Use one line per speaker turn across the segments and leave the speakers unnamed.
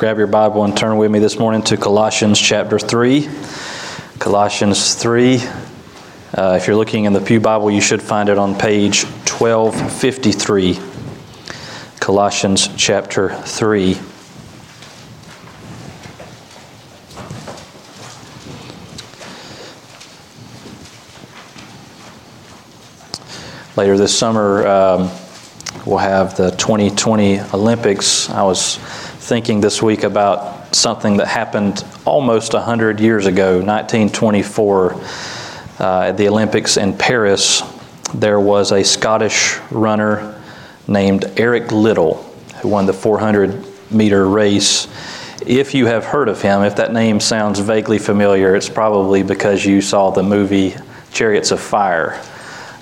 grab your Bible and turn with me this morning to Colossians chapter 3. Colossians 3. Uh, if you're looking in the Pew Bible, you should find it on page 1253. Colossians chapter 3. Later this summer, um, we'll have the 2020 Olympics. I was thinking this week about something that happened almost 100 years ago, 1924, uh, at the Olympics in Paris. There was a Scottish runner named Eric Liddell who won the 400 meter race. If you have heard of him, if that name sounds vaguely familiar, it's probably because you saw the movie Chariots of Fire.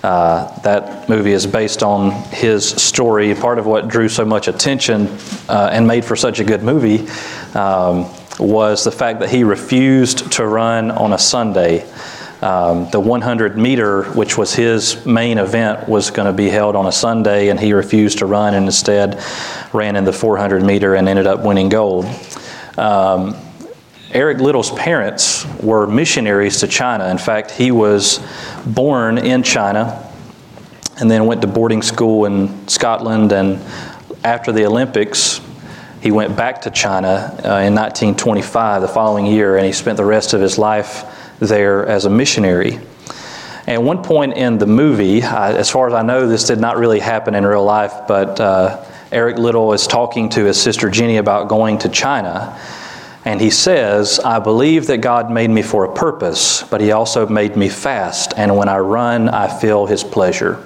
Uh, that movie is based on his story. Part of what drew so much attention uh, and made for such a good movie um, was the fact that he refused to run on a Sunday. Um, the 100 meter, which was his main event, was going to be held on a Sunday, and he refused to run and instead ran in the 400 meter and ended up winning gold. Um, Eric Liddell's parents were missionaries to China. In fact, he was born in China and then went to boarding school in Scotland. And after the Olympics, he went back to China uh, in 1925, the following year, and he spent the rest of his life there as a missionary. At one point in the movie, I, as far as I know, this did not really happen in real life, but uh, Eric Liddell is talking to his sister Jenny about going to China. And he says, I believe that God made me for a purpose, but he also made me fast. And when I run, I feel his pleasure.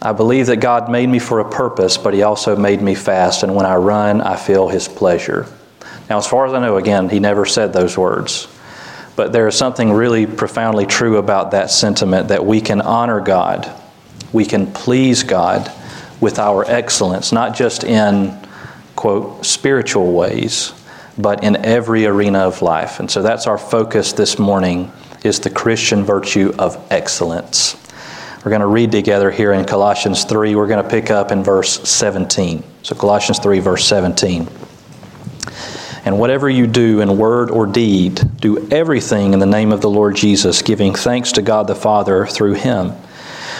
I believe that God made me for a purpose, but he also made me fast. And when I run, I feel his pleasure. Now, as far as I know, again, he never said those words. But there is something really profoundly true about that sentiment that we can honor God, we can please God with our excellence, not just in quote, spiritual ways, but in every arena of life. And so that's our focus this morning is the Christian virtue of excellence. We're going to read together here in Colossians 3. We're going to pick up in verse 17. So Colossians 3 verse 17. And whatever you do in word or deed, do everything in the name of the Lord Jesus, giving thanks to God the Father through him.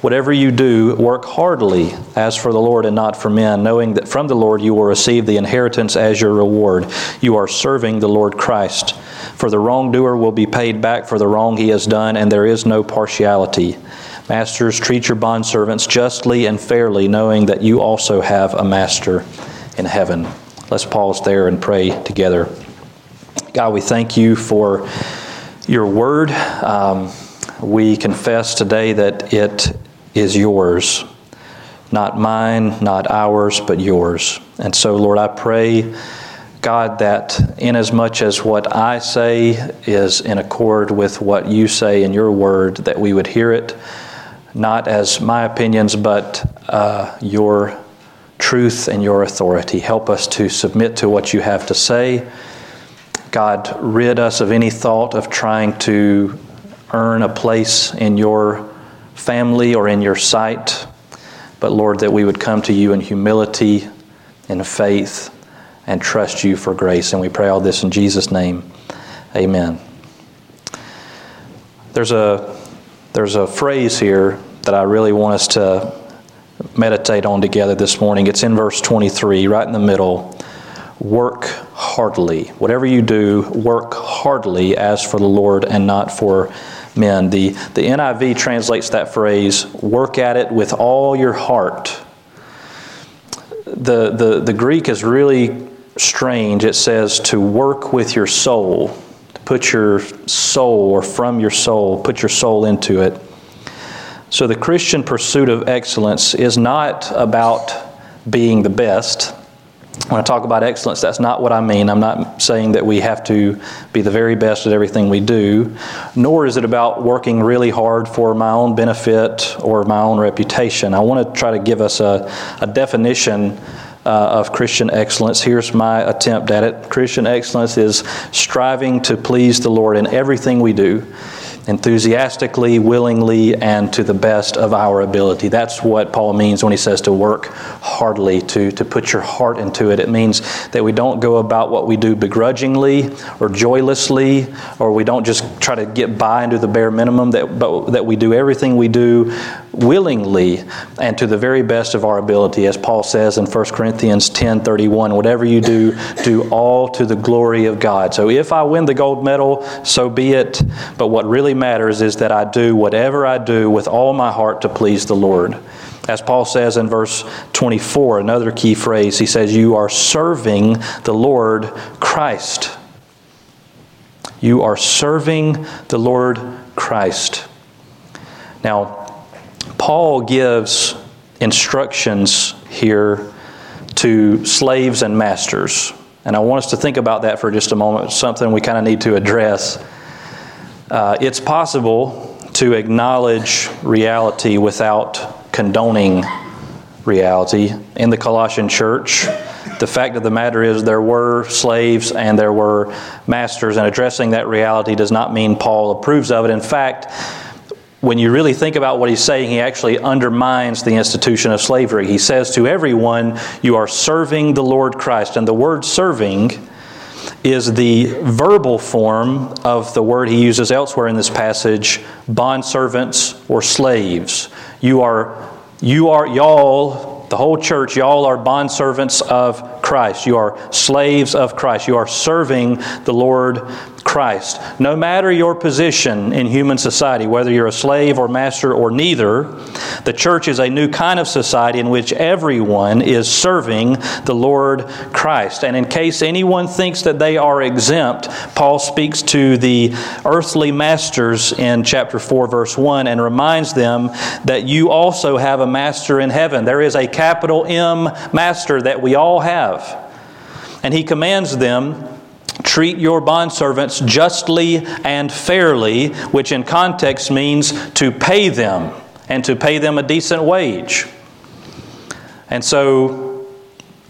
Whatever you do, work heartily as for the Lord and not for men, knowing that from the Lord you will receive the inheritance as your reward. You are serving the Lord Christ. For the wrongdoer will be paid back for the wrong he has done, and there is no partiality. Masters, treat your bondservants justly and fairly, knowing that you also have a master in heaven. Let's pause there and pray together. God, we thank you for your word. Um, we confess today that it is yours, not mine, not ours, but yours. And so, Lord, I pray, God, that inasmuch as what I say is in accord with what you say in your word, that we would hear it not as my opinions, but uh, your truth and your authority. Help us to submit to what you have to say. God, rid us of any thought of trying to earn a place in your family or in your sight, but Lord, that we would come to you in humility, in faith, and trust you for grace. And we pray all this in Jesus' name. Amen. There's a, there's a phrase here that I really want us to meditate on together this morning. It's in verse 23, right in the middle. Work heartily. Whatever you do, work heartily as for the Lord and not for men. The, the NIV translates that phrase, work at it with all your heart. The, the, the Greek is really strange. It says to work with your soul, to put your soul or from your soul, put your soul into it. So the Christian pursuit of excellence is not about being the best. When I talk about excellence, that's not what I mean. I'm not saying that we have to be the very best at everything we do, nor is it about working really hard for my own benefit or my own reputation. I want to try to give us a, a definition uh, of Christian excellence. Here's my attempt at it Christian excellence is striving to please the Lord in everything we do enthusiastically, willingly, and to the best of our ability. That's what Paul means when he says to work heartily, to, to put your heart into it. It means that we don't go about what we do begrudgingly or joylessly, or we don't just try to get by and do the bare minimum, that, but that we do everything we do willingly and to the very best of our ability. As Paul says in 1 Corinthians 10 31, whatever you do, do all to the glory of God. So if I win the gold medal, so be it. But what really matters is that I do whatever I do with all my heart to please the Lord. As Paul says in verse 24, another key phrase, he says, You are serving the Lord Christ. You are serving the Lord Christ. Now, Paul gives instructions here to slaves and masters. And I want us to think about that for just a moment, something we kind of need to address. Uh, it's possible to acknowledge reality without condoning reality. In the Colossian church, the fact of the matter is there were slaves and there were masters, and addressing that reality does not mean Paul approves of it. In fact, when you really think about what he's saying, he actually undermines the institution of slavery. He says to everyone, You are serving the Lord Christ. And the word serving is the verbal form of the word he uses elsewhere in this passage bondservants or slaves. You are, you are, y'all, the whole church, y'all are bondservants of Christ. You are slaves of Christ. You are serving the Lord Christ. No matter your position in human society, whether you're a slave or master or neither, the church is a new kind of society in which everyone is serving the Lord Christ. And in case anyone thinks that they are exempt, Paul speaks to the earthly masters in chapter 4, verse 1, and reminds them that you also have a master in heaven. There is a capital M master that we all have. And he commands them Treat your bondservants justly and fairly, which in context means to pay them and to pay them a decent wage. And so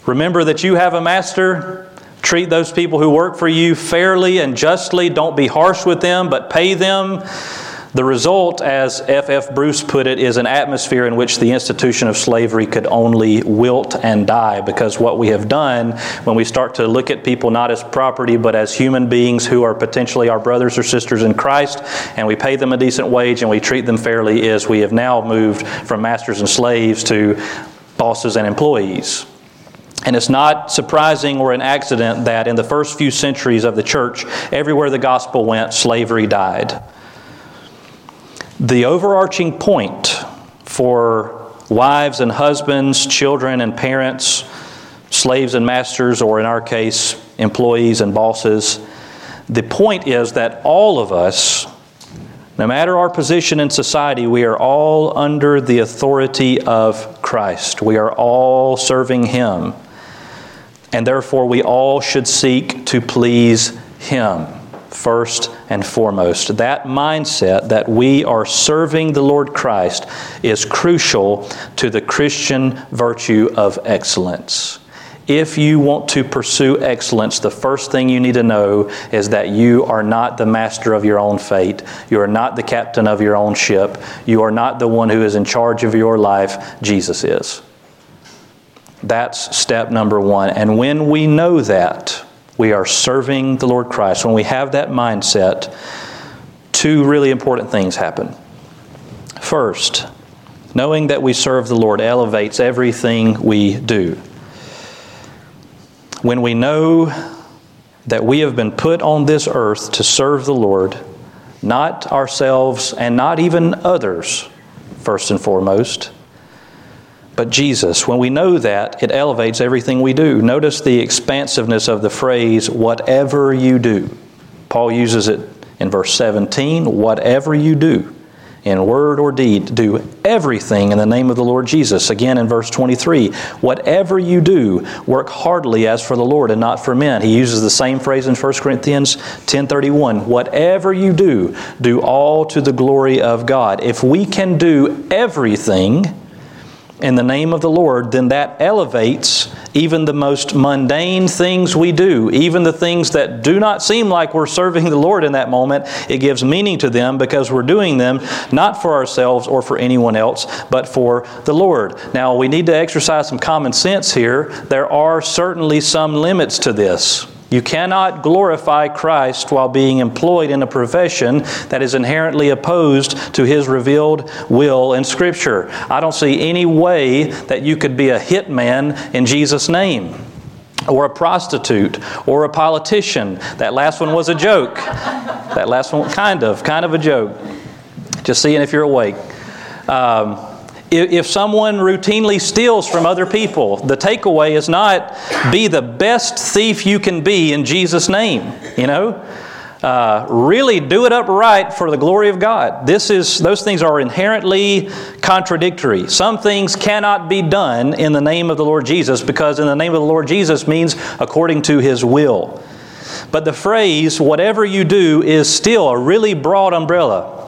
remember that you have a master. Treat those people who work for you fairly and justly. Don't be harsh with them, but pay them the result, as F. F. Bruce put it, is an atmosphere in which the institution of slavery could only wilt and die because what we have done when we start to look at people not as property but as human beings who are potentially our brothers or sisters in Christ and we pay them a decent wage and we treat them fairly is we have now moved from masters and slaves to bosses and employees. And it's not surprising or an accident that in the first few centuries of the church, everywhere the gospel went, slavery died. The overarching point for wives and husbands, children and parents, slaves and masters, or in our case, employees and bosses, the point is that all of us, no matter our position in society, we are all under the authority of Christ. We are all serving Him. And therefore, we all should seek to please Him first and foremost. That mindset that we are serving the Lord Christ is crucial to the Christian virtue of excellence. If you want to pursue excellence, the first thing you need to know is that you are not the master of your own fate. You are not the captain of your own ship. You are not the one who is in charge of your life. Jesus is. That's step number one. And when we know that, we are serving the Lord Christ. When we have that mindset, two really important things happen. First, knowing that we serve the Lord elevates everything we do. When we know that we have been put on this earth to serve the Lord, not ourselves and not even others, first and foremost, but Jesus. When we know that, it elevates everything we do. Notice the expansiveness of the phrase, whatever you do. Paul uses it in verse 17, whatever you do, in word or deed. Do everything in the name of the Lord Jesus. Again in verse 23, whatever you do, work heartily as for the Lord and not for men. He uses the same phrase in 1 Corinthians 10:31. Whatever you do, do all to the glory of God. If we can do everything in the name of the Lord, then that elevates even the most mundane things we do, even the things that do not seem like we're serving the Lord in that moment. It gives meaning to them because we're doing them not for ourselves or for anyone else, but for the Lord. Now, we need to exercise some common sense here. There are certainly some limits to this. You cannot glorify Christ while being employed in a profession that is inherently opposed to His revealed will in Scripture. I don't see any way that you could be a hitman in Jesus' name. Or a prostitute, or a politician. That last one was a joke. That last one, kind of, kind of a joke. Just seeing if you're awake. Um, if someone routinely steals from other people, the takeaway is not be the best thief you can be in Jesus' name. You know, uh, really do it upright for the glory of God. This is those things are inherently contradictory. Some things cannot be done in the name of the Lord Jesus because in the name of the Lord Jesus means according to His will. But the phrase "whatever you do" is still a really broad umbrella.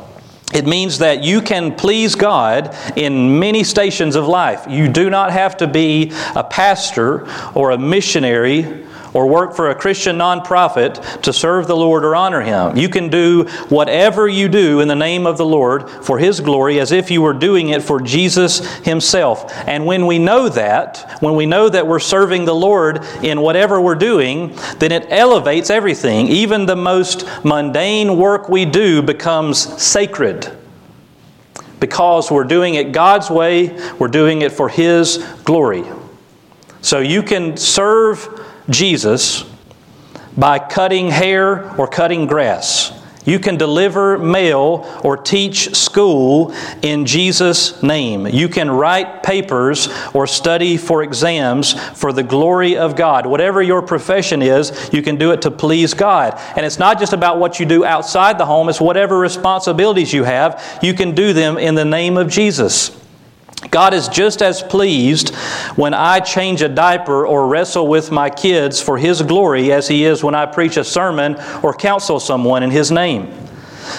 It means that you can please God in many stations of life. You do not have to be a pastor or a missionary or work for a Christian nonprofit to serve the Lord or honor Him. You can do whatever you do in the name of the Lord for His glory as if you were doing it for Jesus Himself. And when we know that, when we know that we're serving the Lord in whatever we're doing, then it elevates everything. Even the most mundane work we do becomes sacred because we're doing it God's way, we're doing it for His glory. So you can serve Jesus by cutting hair or cutting grass. You can deliver mail or teach school in Jesus' name. You can write papers or study for exams for the glory of God. Whatever your profession is, you can do it to please God. And it's not just about what you do outside the home, it's whatever responsibilities you have, you can do them in the name of Jesus. God is just as pleased when I change a diaper or wrestle with my kids for His glory as He is when I preach a sermon or counsel someone in His name.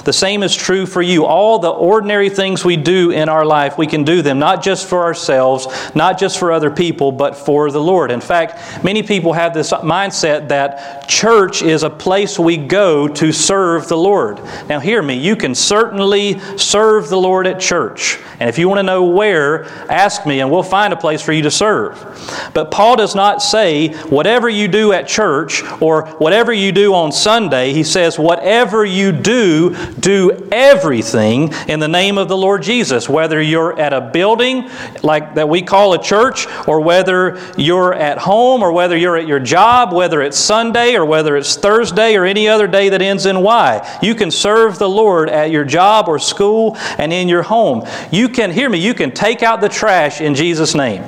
The same is true for you. All the ordinary things we do in our life, we can do them not just for ourselves, not just for other people, but for the Lord. In fact, many people have this mindset that church is a place we go to serve the Lord. Now, hear me, you can certainly serve the Lord at church. And if you want to know where, ask me and we'll find a place for you to serve. But Paul does not say, whatever you do at church or whatever you do on Sunday. He says, whatever you do, do everything in the name of the Lord Jesus, whether you're at a building like that we call a church, or whether you're at home, or whether you're at your job, whether it's Sunday, or whether it's Thursday, or any other day that ends in Y. You can serve the Lord at your job or school and in your home. You can, hear me, you can take out the trash in Jesus' name.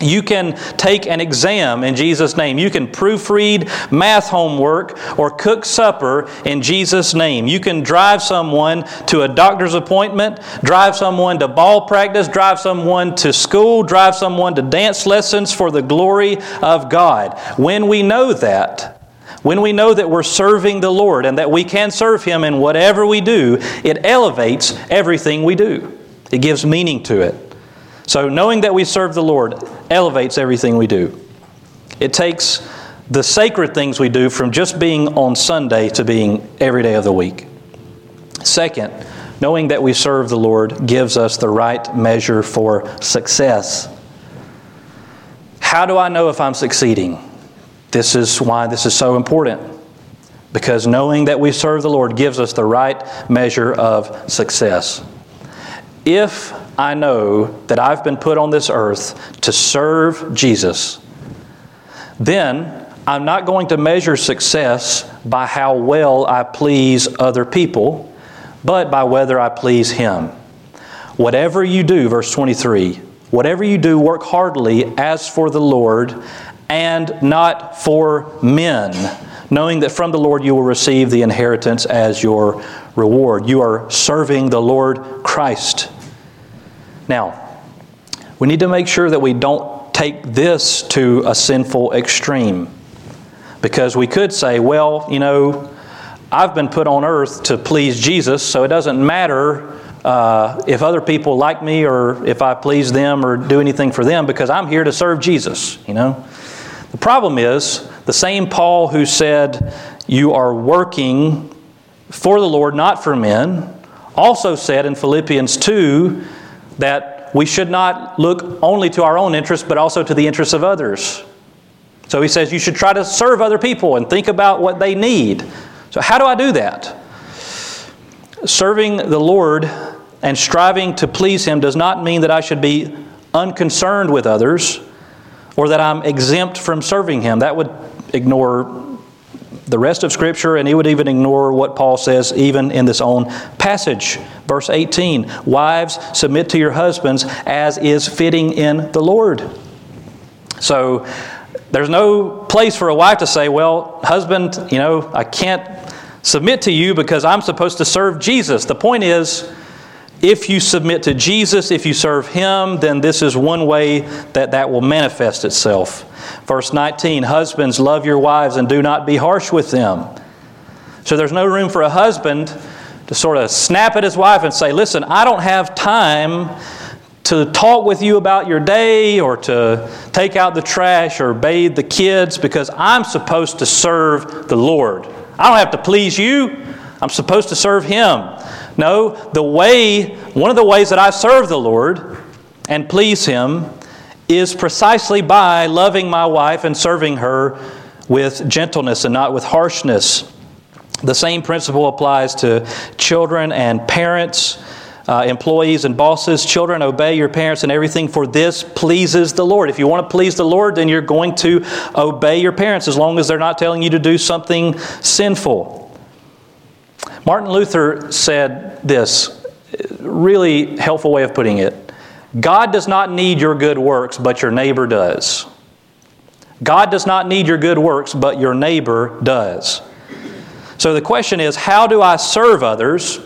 You can take an exam in Jesus' name. You can proofread math homework or cook supper in Jesus' name. You can drive someone to a doctor's appointment, drive someone to ball practice, drive someone to school, drive someone to dance lessons for the glory of God. When we know that, when we know that we're serving the Lord and that we can serve Him in whatever we do, it elevates everything we do. It gives meaning to it. So, knowing that we serve the Lord elevates everything we do. It takes the sacred things we do from just being on Sunday to being every day of the week. Second, knowing that we serve the Lord gives us the right measure for success. How do I know if I'm succeeding? This is why this is so important. Because knowing that we serve the Lord gives us the right measure of success. If I know that I've been put on this earth to serve Jesus, then I'm not going to measure success by how well I please other people, but by whether I please Him. Whatever you do, verse 23, whatever you do, work heartily as for the Lord and not for men knowing that from the Lord you will receive the inheritance as your reward. You are serving the Lord Christ. Now, we need to make sure that we don't take this to a sinful extreme. Because we could say, well, you know, I've been put on earth to please Jesus, so it doesn't matter uh, if other people like me or if I please them or do anything for them because I'm here to serve Jesus, you know. The problem is the same Paul who said, You are working for the Lord, not for men, also said in Philippians 2 that we should not look only to our own interests, but also to the interests of others. So he says you should try to serve other people and think about what they need. So, how do I do that? Serving the Lord and striving to please Him does not mean that I should be unconcerned with others or that I'm exempt from serving Him. That would ignore the rest of Scripture, and he would even ignore what Paul says even in this own passage. Verse 18 Wives, submit to your husbands as is fitting in the Lord. So, there's no place for a wife to say, Well, husband, you know, I can't submit to you because I'm supposed to serve Jesus. The point is, if you submit to Jesus, if you serve Him, then this is one way that that will manifest itself. Verse 19 Husbands, love your wives and do not be harsh with them. So there's no room for a husband to sort of snap at his wife and say, Listen, I don't have time to talk with you about your day or to take out the trash or bathe the kids because I'm supposed to serve the Lord. I don't have to please you, I'm supposed to serve Him. No, the way, one of the ways that I serve the Lord and please Him is precisely by loving my wife and serving her with gentleness and not with harshness. The same principle applies to children and parents. Uh, employees and bosses, children, obey your parents and everything, for this pleases the Lord. If you want to please the Lord, then you're going to obey your parents as long as they're not telling you to do something sinful. Martin Luther said this really helpful way of putting it God does not need your good works, but your neighbor does. God does not need your good works, but your neighbor does. So the question is how do I serve others?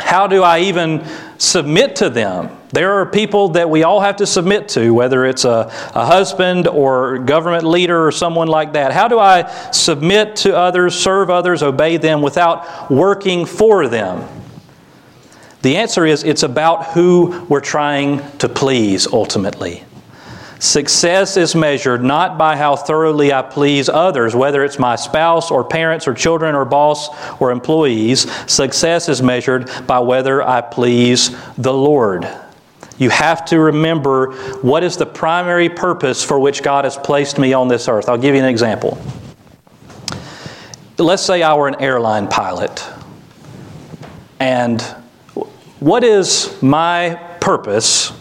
How do I even submit to them? There are people that we all have to submit to, whether it's a, a husband or government leader or someone like that. How do I submit to others, serve others, obey them without working for them? The answer is it's about who we're trying to please ultimately. Success is measured not by how thoroughly I please others, whether it's my spouse or parents or children or boss or employees. Success is measured by whether I please the Lord. You have to remember what is the primary purpose for which God has placed me on this earth. I'll give you an example. Let's say I were an airline pilot. And what is my purpose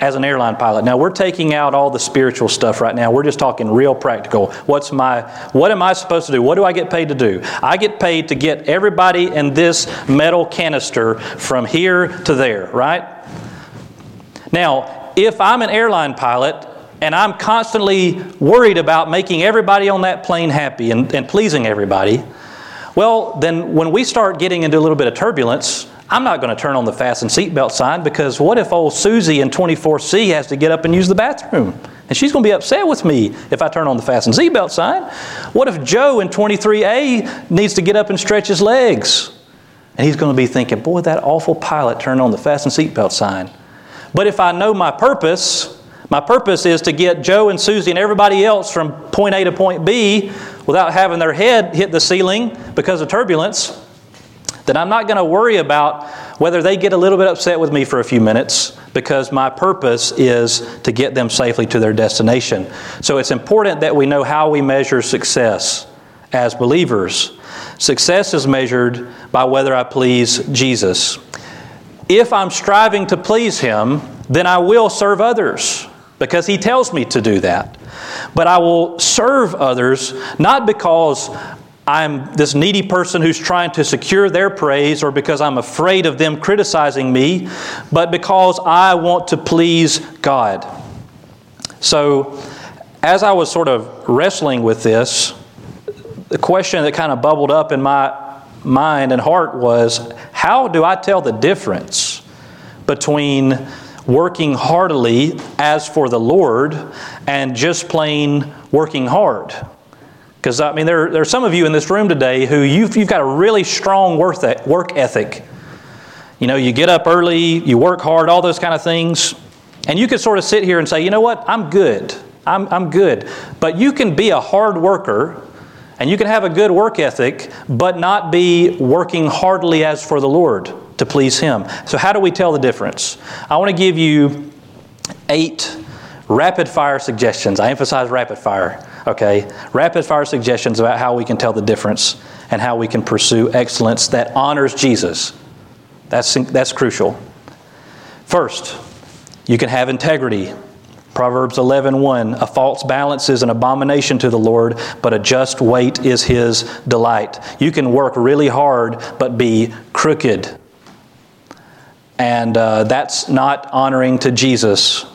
as an airline pilot? Now we're taking out all the spiritual stuff right now. We're just talking real practical. What's my what am I supposed to do? What do I get paid to do? I get paid to get everybody in this metal canister from here to there, right? Now, if I'm an airline pilot and I'm constantly worried about making everybody on that plane happy and, and pleasing everybody, well, then when we start getting into a little bit of turbulence, I'm not going to turn on the fasten seatbelt sign because what if old Susie in 24C has to get up and use the bathroom? And she's going to be upset with me if I turn on the fasten seatbelt sign. What if Joe in 23A needs to get up and stretch his legs? And he's going to be thinking, boy, that awful pilot turned on the fasten seatbelt sign. But if I know my purpose, my purpose is to get Joe and Susie and everybody else from point A to point B without having their head hit the ceiling because of turbulence, then I'm not going to worry about whether they get a little bit upset with me for a few minutes because my purpose is to get them safely to their destination. So it's important that we know how we measure success as believers. Success is measured by whether I please Jesus. If I'm striving to please Him, then I will serve others because He tells me to do that. But I will serve others not because I'm this needy person who's trying to secure their praise or because I'm afraid of them criticizing me, but because I want to please God. So, as I was sort of wrestling with this, the question that kind of bubbled up in my mind and heart was how do I tell the difference between working heartily as for the Lord and just plain working hard? Because, I mean, there, there are some of you in this room today who you've, you've got a really strong work ethic. You know, you get up early, you work hard, all those kind of things. And you could sort of sit here and say, you know what, I'm good. I'm, I'm good. But you can be a hard worker and you can have a good work ethic, but not be working heartily as for the Lord to please Him. So, how do we tell the difference? I want to give you eight rapid fire suggestions. I emphasize rapid fire, okay? Rapid fire suggestions about how we can tell the difference and how we can pursue excellence that honors Jesus. That's, that's crucial. First, you can have integrity. Proverbs 11:1 A false balance is an abomination to the Lord, but a just weight is his delight. You can work really hard but be crooked. And uh, that's not honoring to Jesus.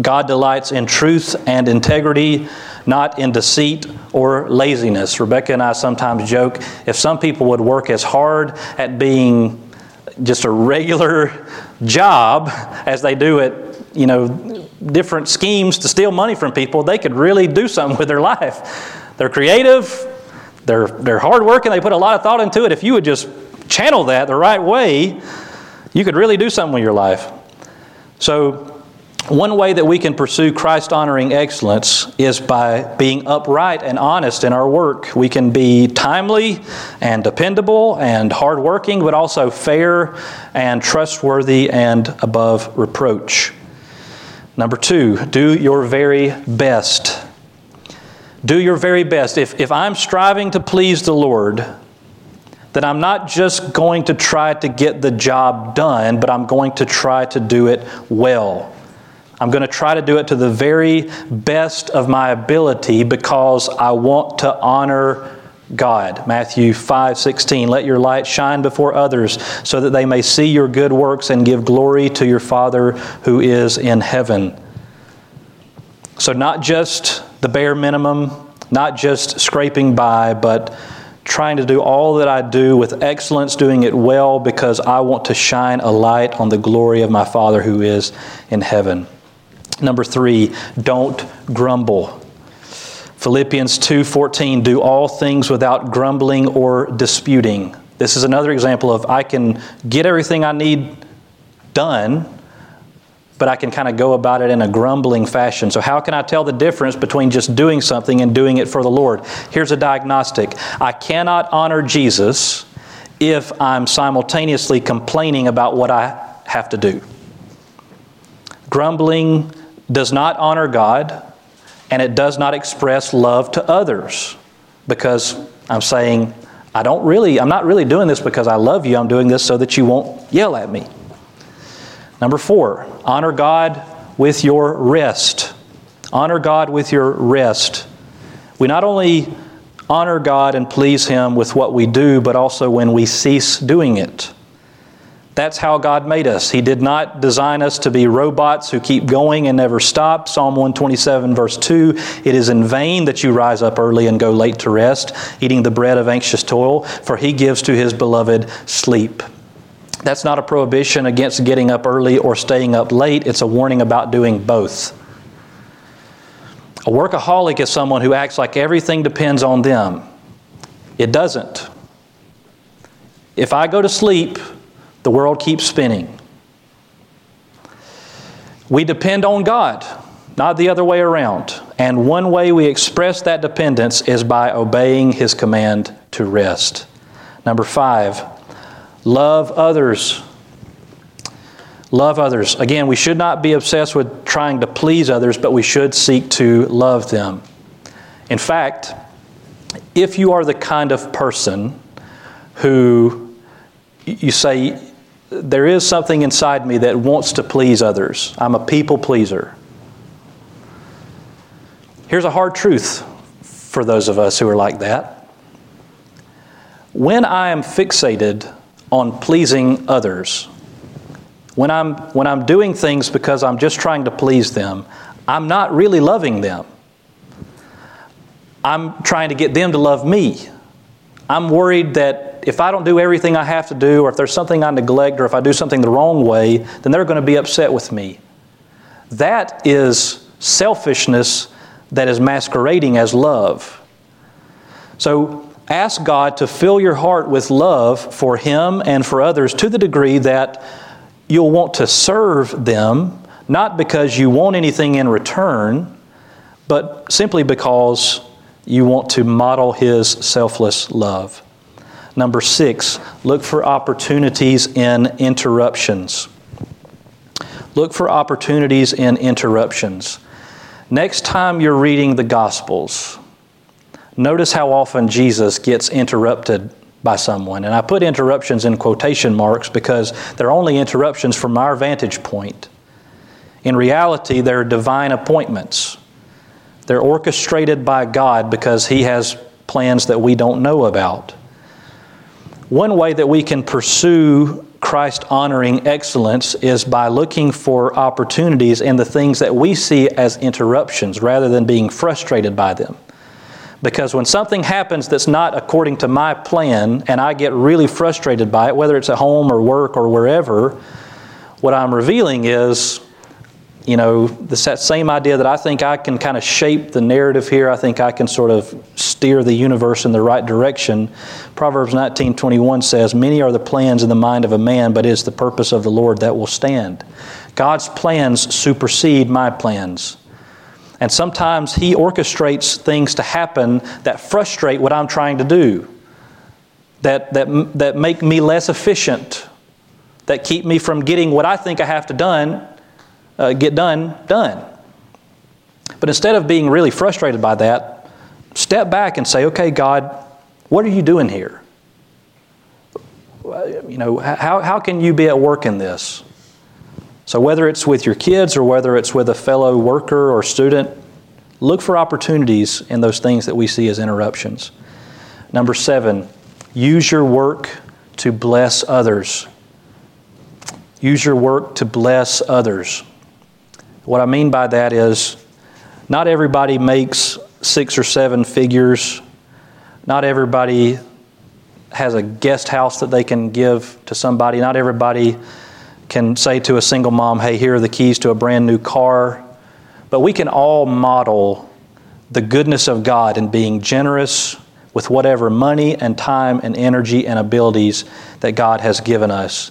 God delights in truth and integrity, not in deceit or laziness. Rebecca and I sometimes joke if some people would work as hard at being just a regular job as they do it you know, different schemes to steal money from people, they could really do something with their life. They're creative, they're, they're hardworking, they put a lot of thought into it. If you would just channel that the right way, you could really do something with your life. So, one way that we can pursue Christ honoring excellence is by being upright and honest in our work. We can be timely and dependable and hardworking, but also fair and trustworthy and above reproach. Number two, do your very best. Do your very best. If, if I'm striving to please the Lord, then I'm not just going to try to get the job done, but I'm going to try to do it well. I'm going to try to do it to the very best of my ability because I want to honor God. Matthew 5 16, let your light shine before others so that they may see your good works and give glory to your Father who is in heaven. So, not just the bare minimum, not just scraping by, but trying to do all that I do with excellence, doing it well because I want to shine a light on the glory of my Father who is in heaven. Number three, don't grumble. Philippians 2:14 do all things without grumbling or disputing. This is another example of I can get everything I need done, but I can kind of go about it in a grumbling fashion. So how can I tell the difference between just doing something and doing it for the Lord? Here's a diagnostic. I cannot honor Jesus if I'm simultaneously complaining about what I have to do. Grumbling does not honor God and it does not express love to others because I'm saying, I don't really, I'm not really doing this because I love you. I'm doing this so that you won't yell at me. Number four, honor God with your rest. Honor God with your rest. We not only honor God and please Him with what we do, but also when we cease doing it. That's how God made us. He did not design us to be robots who keep going and never stop. Psalm 127, verse 2 It is in vain that you rise up early and go late to rest, eating the bread of anxious toil, for he gives to his beloved sleep. That's not a prohibition against getting up early or staying up late, it's a warning about doing both. A workaholic is someone who acts like everything depends on them. It doesn't. If I go to sleep, the world keeps spinning. We depend on God, not the other way around. And one way we express that dependence is by obeying His command to rest. Number five, love others. Love others. Again, we should not be obsessed with trying to please others, but we should seek to love them. In fact, if you are the kind of person who you say, there is something inside me that wants to please others. I'm a people pleaser. Here's a hard truth for those of us who are like that. When I am fixated on pleasing others, when I'm, when I'm doing things because I'm just trying to please them, I'm not really loving them. I'm trying to get them to love me I'm worried that if I don't do everything I have to do, or if there's something I neglect, or if I do something the wrong way, then they're going to be upset with me. That is selfishness that is masquerading as love. So ask God to fill your heart with love for Him and for others to the degree that you'll want to serve them, not because you want anything in return, but simply because you want to model His selfless love. Number six, look for opportunities in interruptions. Look for opportunities in interruptions. Next time you're reading the Gospels, notice how often Jesus gets interrupted by someone. And I put interruptions in quotation marks because they're only interruptions from our vantage point. In reality, they're divine appointments. They're orchestrated by God because He has plans that we don't know about. One way that we can pursue Christ honoring excellence is by looking for opportunities in the things that we see as interruptions rather than being frustrated by them. Because when something happens that's not according to my plan and I get really frustrated by it, whether it's at home or work or wherever, what I'm revealing is you know, this that same idea that I think I can kind of shape the narrative here. I think I can sort of steer the universe in the right direction. Proverbs 19:21 says, "Many are the plans in the mind of a man, but it is the purpose of the Lord that will stand." God's plans supersede my plans. And sometimes he orchestrates things to happen that frustrate what I'm trying to do. That that that make me less efficient. That keep me from getting what I think I have to done uh, get done, done. But instead of being really frustrated by that, step back and say, okay, God, what are you doing here? You know, how, how can you be at work in this? So, whether it's with your kids or whether it's with a fellow worker or student, look for opportunities in those things that we see as interruptions. Number seven, use your work to bless others. Use your work to bless others. What I mean by that is not everybody makes six or seven figures. Not everybody has a guest house that they can give to somebody. Not everybody can say to a single mom, hey, here are the keys to a brand new car. But we can all model the goodness of God in being generous with whatever money and time and energy and abilities that God has given us.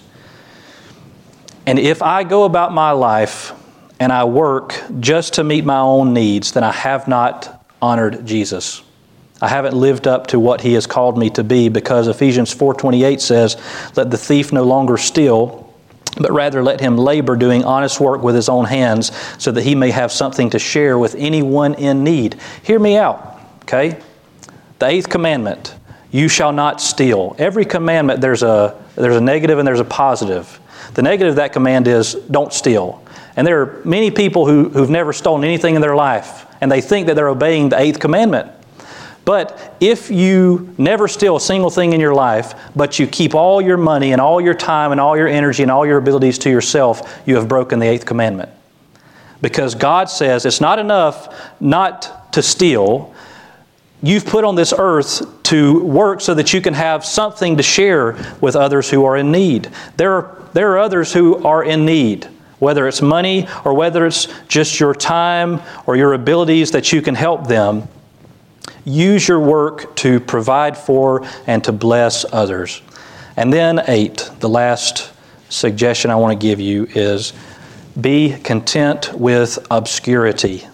And if I go about my life and I work just to meet my own needs, then I have not honored Jesus. I haven't lived up to what he has called me to be because Ephesians 4:28 says, "Let the thief no longer steal, but rather let him labor doing honest work with his own hands, so that he may have something to share with anyone in need." Hear me out, okay? The eighth commandment, you shall not steal. Every commandment there's a there's a negative and there's a positive. The negative of that command is don't steal. And there are many people who, who've never stolen anything in their life, and they think that they're obeying the eighth commandment. But if you never steal a single thing in your life, but you keep all your money and all your time and all your energy and all your abilities to yourself, you have broken the eighth commandment. Because God says it's not enough not to steal. You've put on this earth to work so that you can have something to share with others who are in need. There are, there are others who are in need whether it's money or whether it's just your time or your abilities that you can help them. Use your work to provide for and to bless others. And then, eight, the last suggestion I want to give you is be content with obscurity.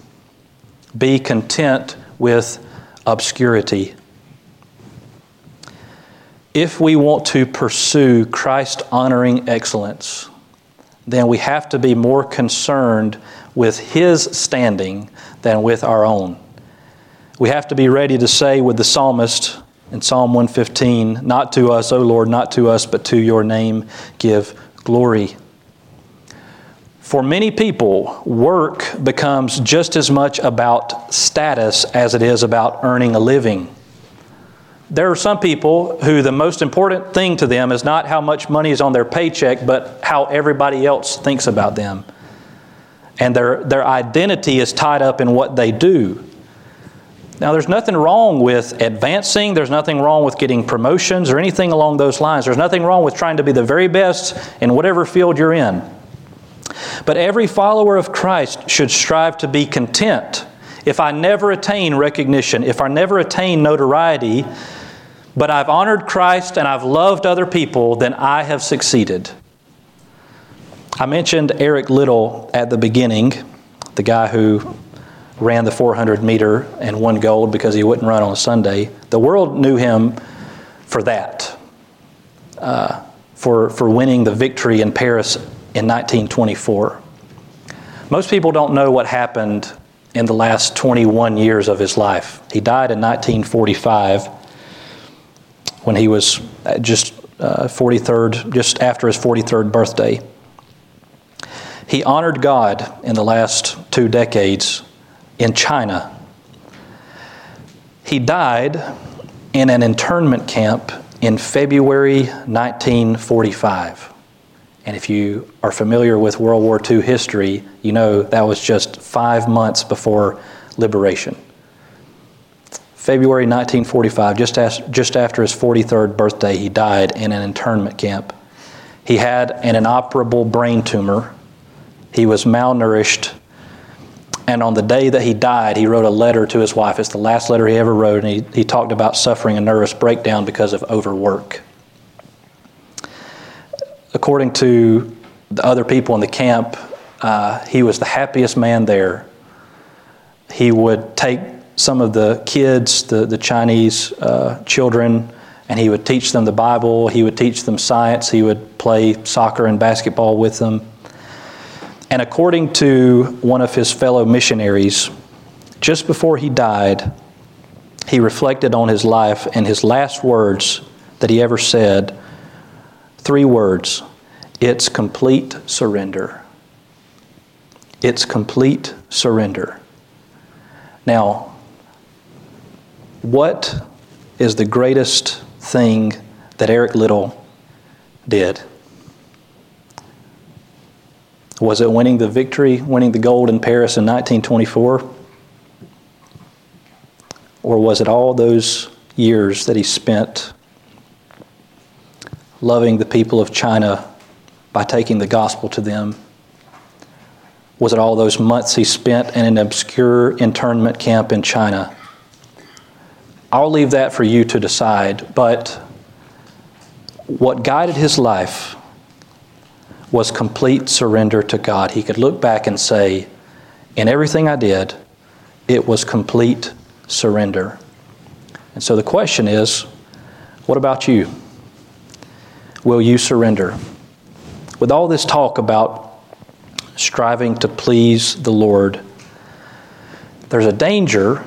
Be content with obscurity. If we want to pursue Christ honoring excellence, then we have to be more concerned with His standing than with our own. We have to be ready to say with the psalmist in Psalm 115, Not to us, O Lord, not to us, but to your name give glory. For many people, work becomes just as much about status as it is about earning a living. There are some people who the most important thing to them is not how much money is on their paycheck, but how everybody else thinks about them. And their, their identity is tied up in what they do. Now, there's nothing wrong with advancing, there's nothing wrong with getting promotions or anything along those lines. There's nothing wrong with trying to be the very best in whatever field you're in. But every follower of Christ should strive to be content. If I never attain recognition, if I never attain notoriety, but I've honored Christ and I've loved other people, then I have succeeded. I mentioned Eric Liddell at the beginning, the guy who ran the 400 meter and won gold because he wouldn't run on a Sunday. The world knew him for that, uh, for, for winning the victory in Paris in 1924. Most people don't know what happened in the last 21 years of his life. He died in 1945 when he was just uh, 43rd, just after his 43rd birthday. He honored God in the last two decades in China. He died in an internment camp in February 1945. And if you are familiar with World War II history, you know that was just five months before liberation. February 1945, just, as, just after his 43rd birthday, he died in an internment camp. He had an inoperable brain tumor. He was malnourished. And on the day that he died, he wrote a letter to his wife. It's the last letter he ever wrote, and he, he talked about suffering a nervous breakdown because of overwork according to the other people in the camp, uh, he was the happiest man there. He would take some of the kids, the, the Chinese uh, children, and he would teach them the Bible. He would teach them science. He would play soccer and basketball with them. And according to one of his fellow missionaries, just before he died, he reflected on his life, and his last words that he ever said Three words it's complete surrender. It's complete surrender. Now, what is the greatest thing that Eric Liddell did? Was it winning the victory, winning the gold in Paris in 1924? Or was it all those years that he spent loving the people of China by taking the gospel to them? Was it all those months he spent in an obscure internment camp in China? I'll leave that for you to decide, but what guided his life was complete surrender to God. He could look back and say, In everything I did, it was complete surrender. And so the question is, what about you? will you surrender? With all this talk about striving to please the Lord, there's a danger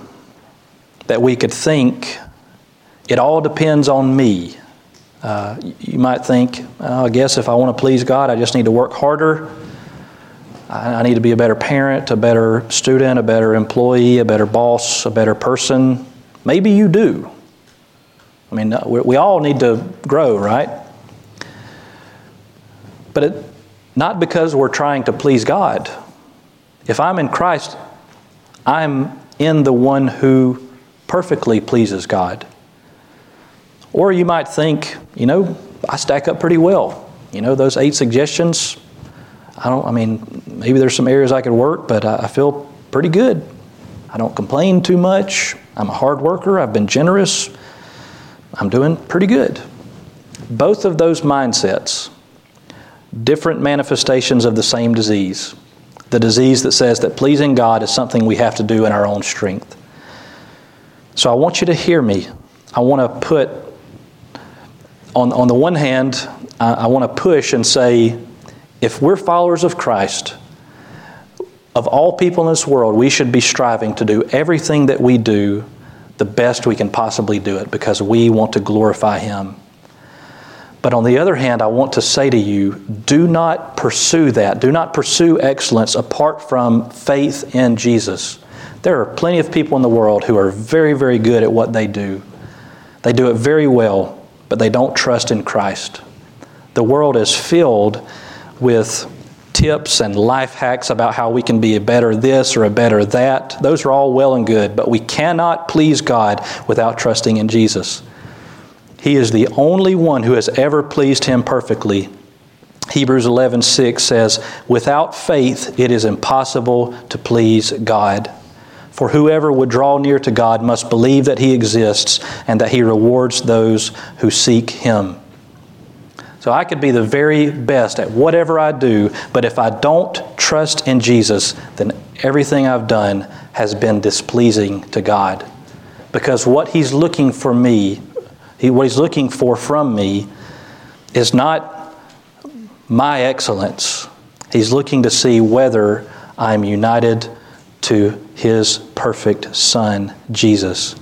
that we could think it all depends on me. Uh, you might think, oh, I guess if I want to please God, I just need to work harder. I, need to be a better parent, a better student, a better employee, a better boss, a better person. Maybe you do. I mean, we, we all need to grow, right? But it, not because we're trying to please God. If I'm in Christ, I'm in the one who perfectly pleases God. Or you might think, you know, I stack up pretty well. You know, those eight suggestions, I don't, I mean, maybe there's some areas I could work, but I feel pretty good. I don't complain too much. I'm a hard worker. I've been generous. I'm doing pretty good. Both of those mindsets different manifestations of the same disease. The disease that says that pleasing God is something we have to do in our own strength. So I want you to hear me. I want to put, on, on the one hand, I, I want to push and say, if we're followers of Christ, of all people in this world, we should be striving to do everything that we do the best we can possibly do it because we want to glorify Him. But on the other hand, I want to say to you do not pursue that. Do not pursue excellence apart from faith in Jesus. There are plenty of people in the world who are very, very good at what they do. They do it very well, but they don't trust in Christ. The world is filled with tips and life hacks about how we can be a better this or a better that. Those are all well and good, but we cannot please God without trusting in Jesus. He is the only one who has ever pleased him perfectly. Hebrews 11:6 says, "Without faith it is impossible to please God." For whoever would draw near to God must believe that He exists and that He rewards those who seek Him. So I could be the very best at whatever I do, but if I don't trust in Jesus, then everything I've done has been displeasing to God. Because what He's looking for me, what He's looking for from me, is not my excellence. He's looking to see whether I'm united to his perfect Son, Jesus.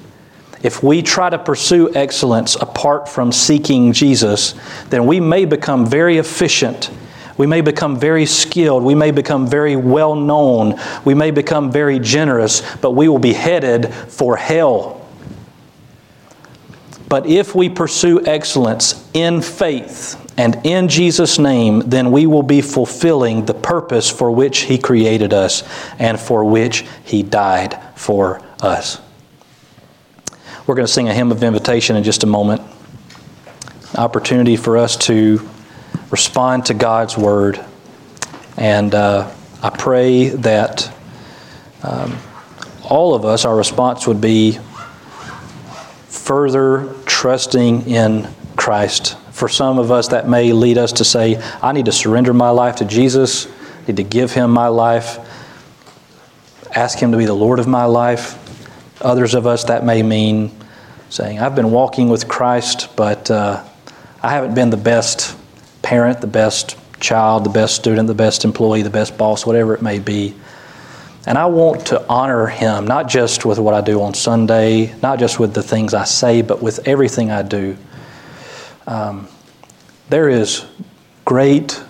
If we try to pursue excellence apart from seeking Jesus, then we may become very efficient. We may become very skilled. We may become very well known. We may become very generous, but we will be headed for hell. But if we pursue excellence in faith and in Jesus' name, then we will be fulfilling the purpose for which He created us and for which He died for us. We're going to sing a hymn of invitation in just a moment. Opportunity for us to respond to God's Word. And uh, I pray that um, all of us, our response would be further trusting in Christ for some of us, that may lead us to say, I need to surrender my life to Jesus, I need to give Him my life, ask Him to be the Lord of my life. Others of us, that may mean saying, I've been walking with Christ, but uh, I haven't been the best parent, the best child, the best student, the best employee, the best boss, whatever it may be. And I want to honor Him, not just with what I do on Sunday, not just with the things I say, but with everything I do. Um, there is great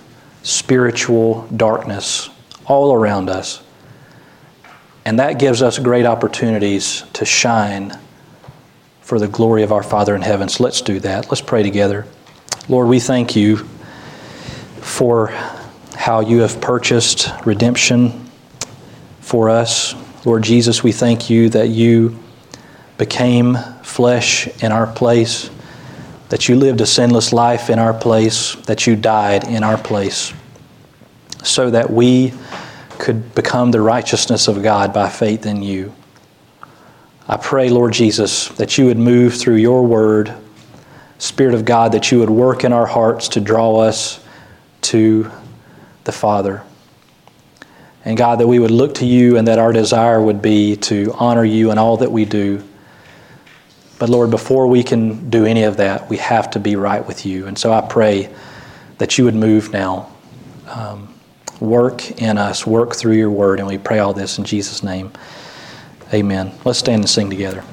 spiritual darkness all around us. And that gives us great opportunities to shine for the glory of our Father in heaven. So let's do that. Let's pray together. Lord, we thank you for how you have purchased redemption for us. Lord Jesus, we thank you that you became flesh in our place that you lived a sinless life in our place, that you died in our place, so that we could become the righteousness of God by faith in you. I pray, Lord Jesus, that you would move through your word, Spirit of God, that you would work in our hearts to draw us to the Father. And God, that we would look to you and that our desire would be to honor you in all that we do but Lord, before we can do any of that, we have to be right with you. And so I pray that you would move now. Um, work in us, work through your word. And we pray all this in Jesus' name. Amen. Let's stand and sing together.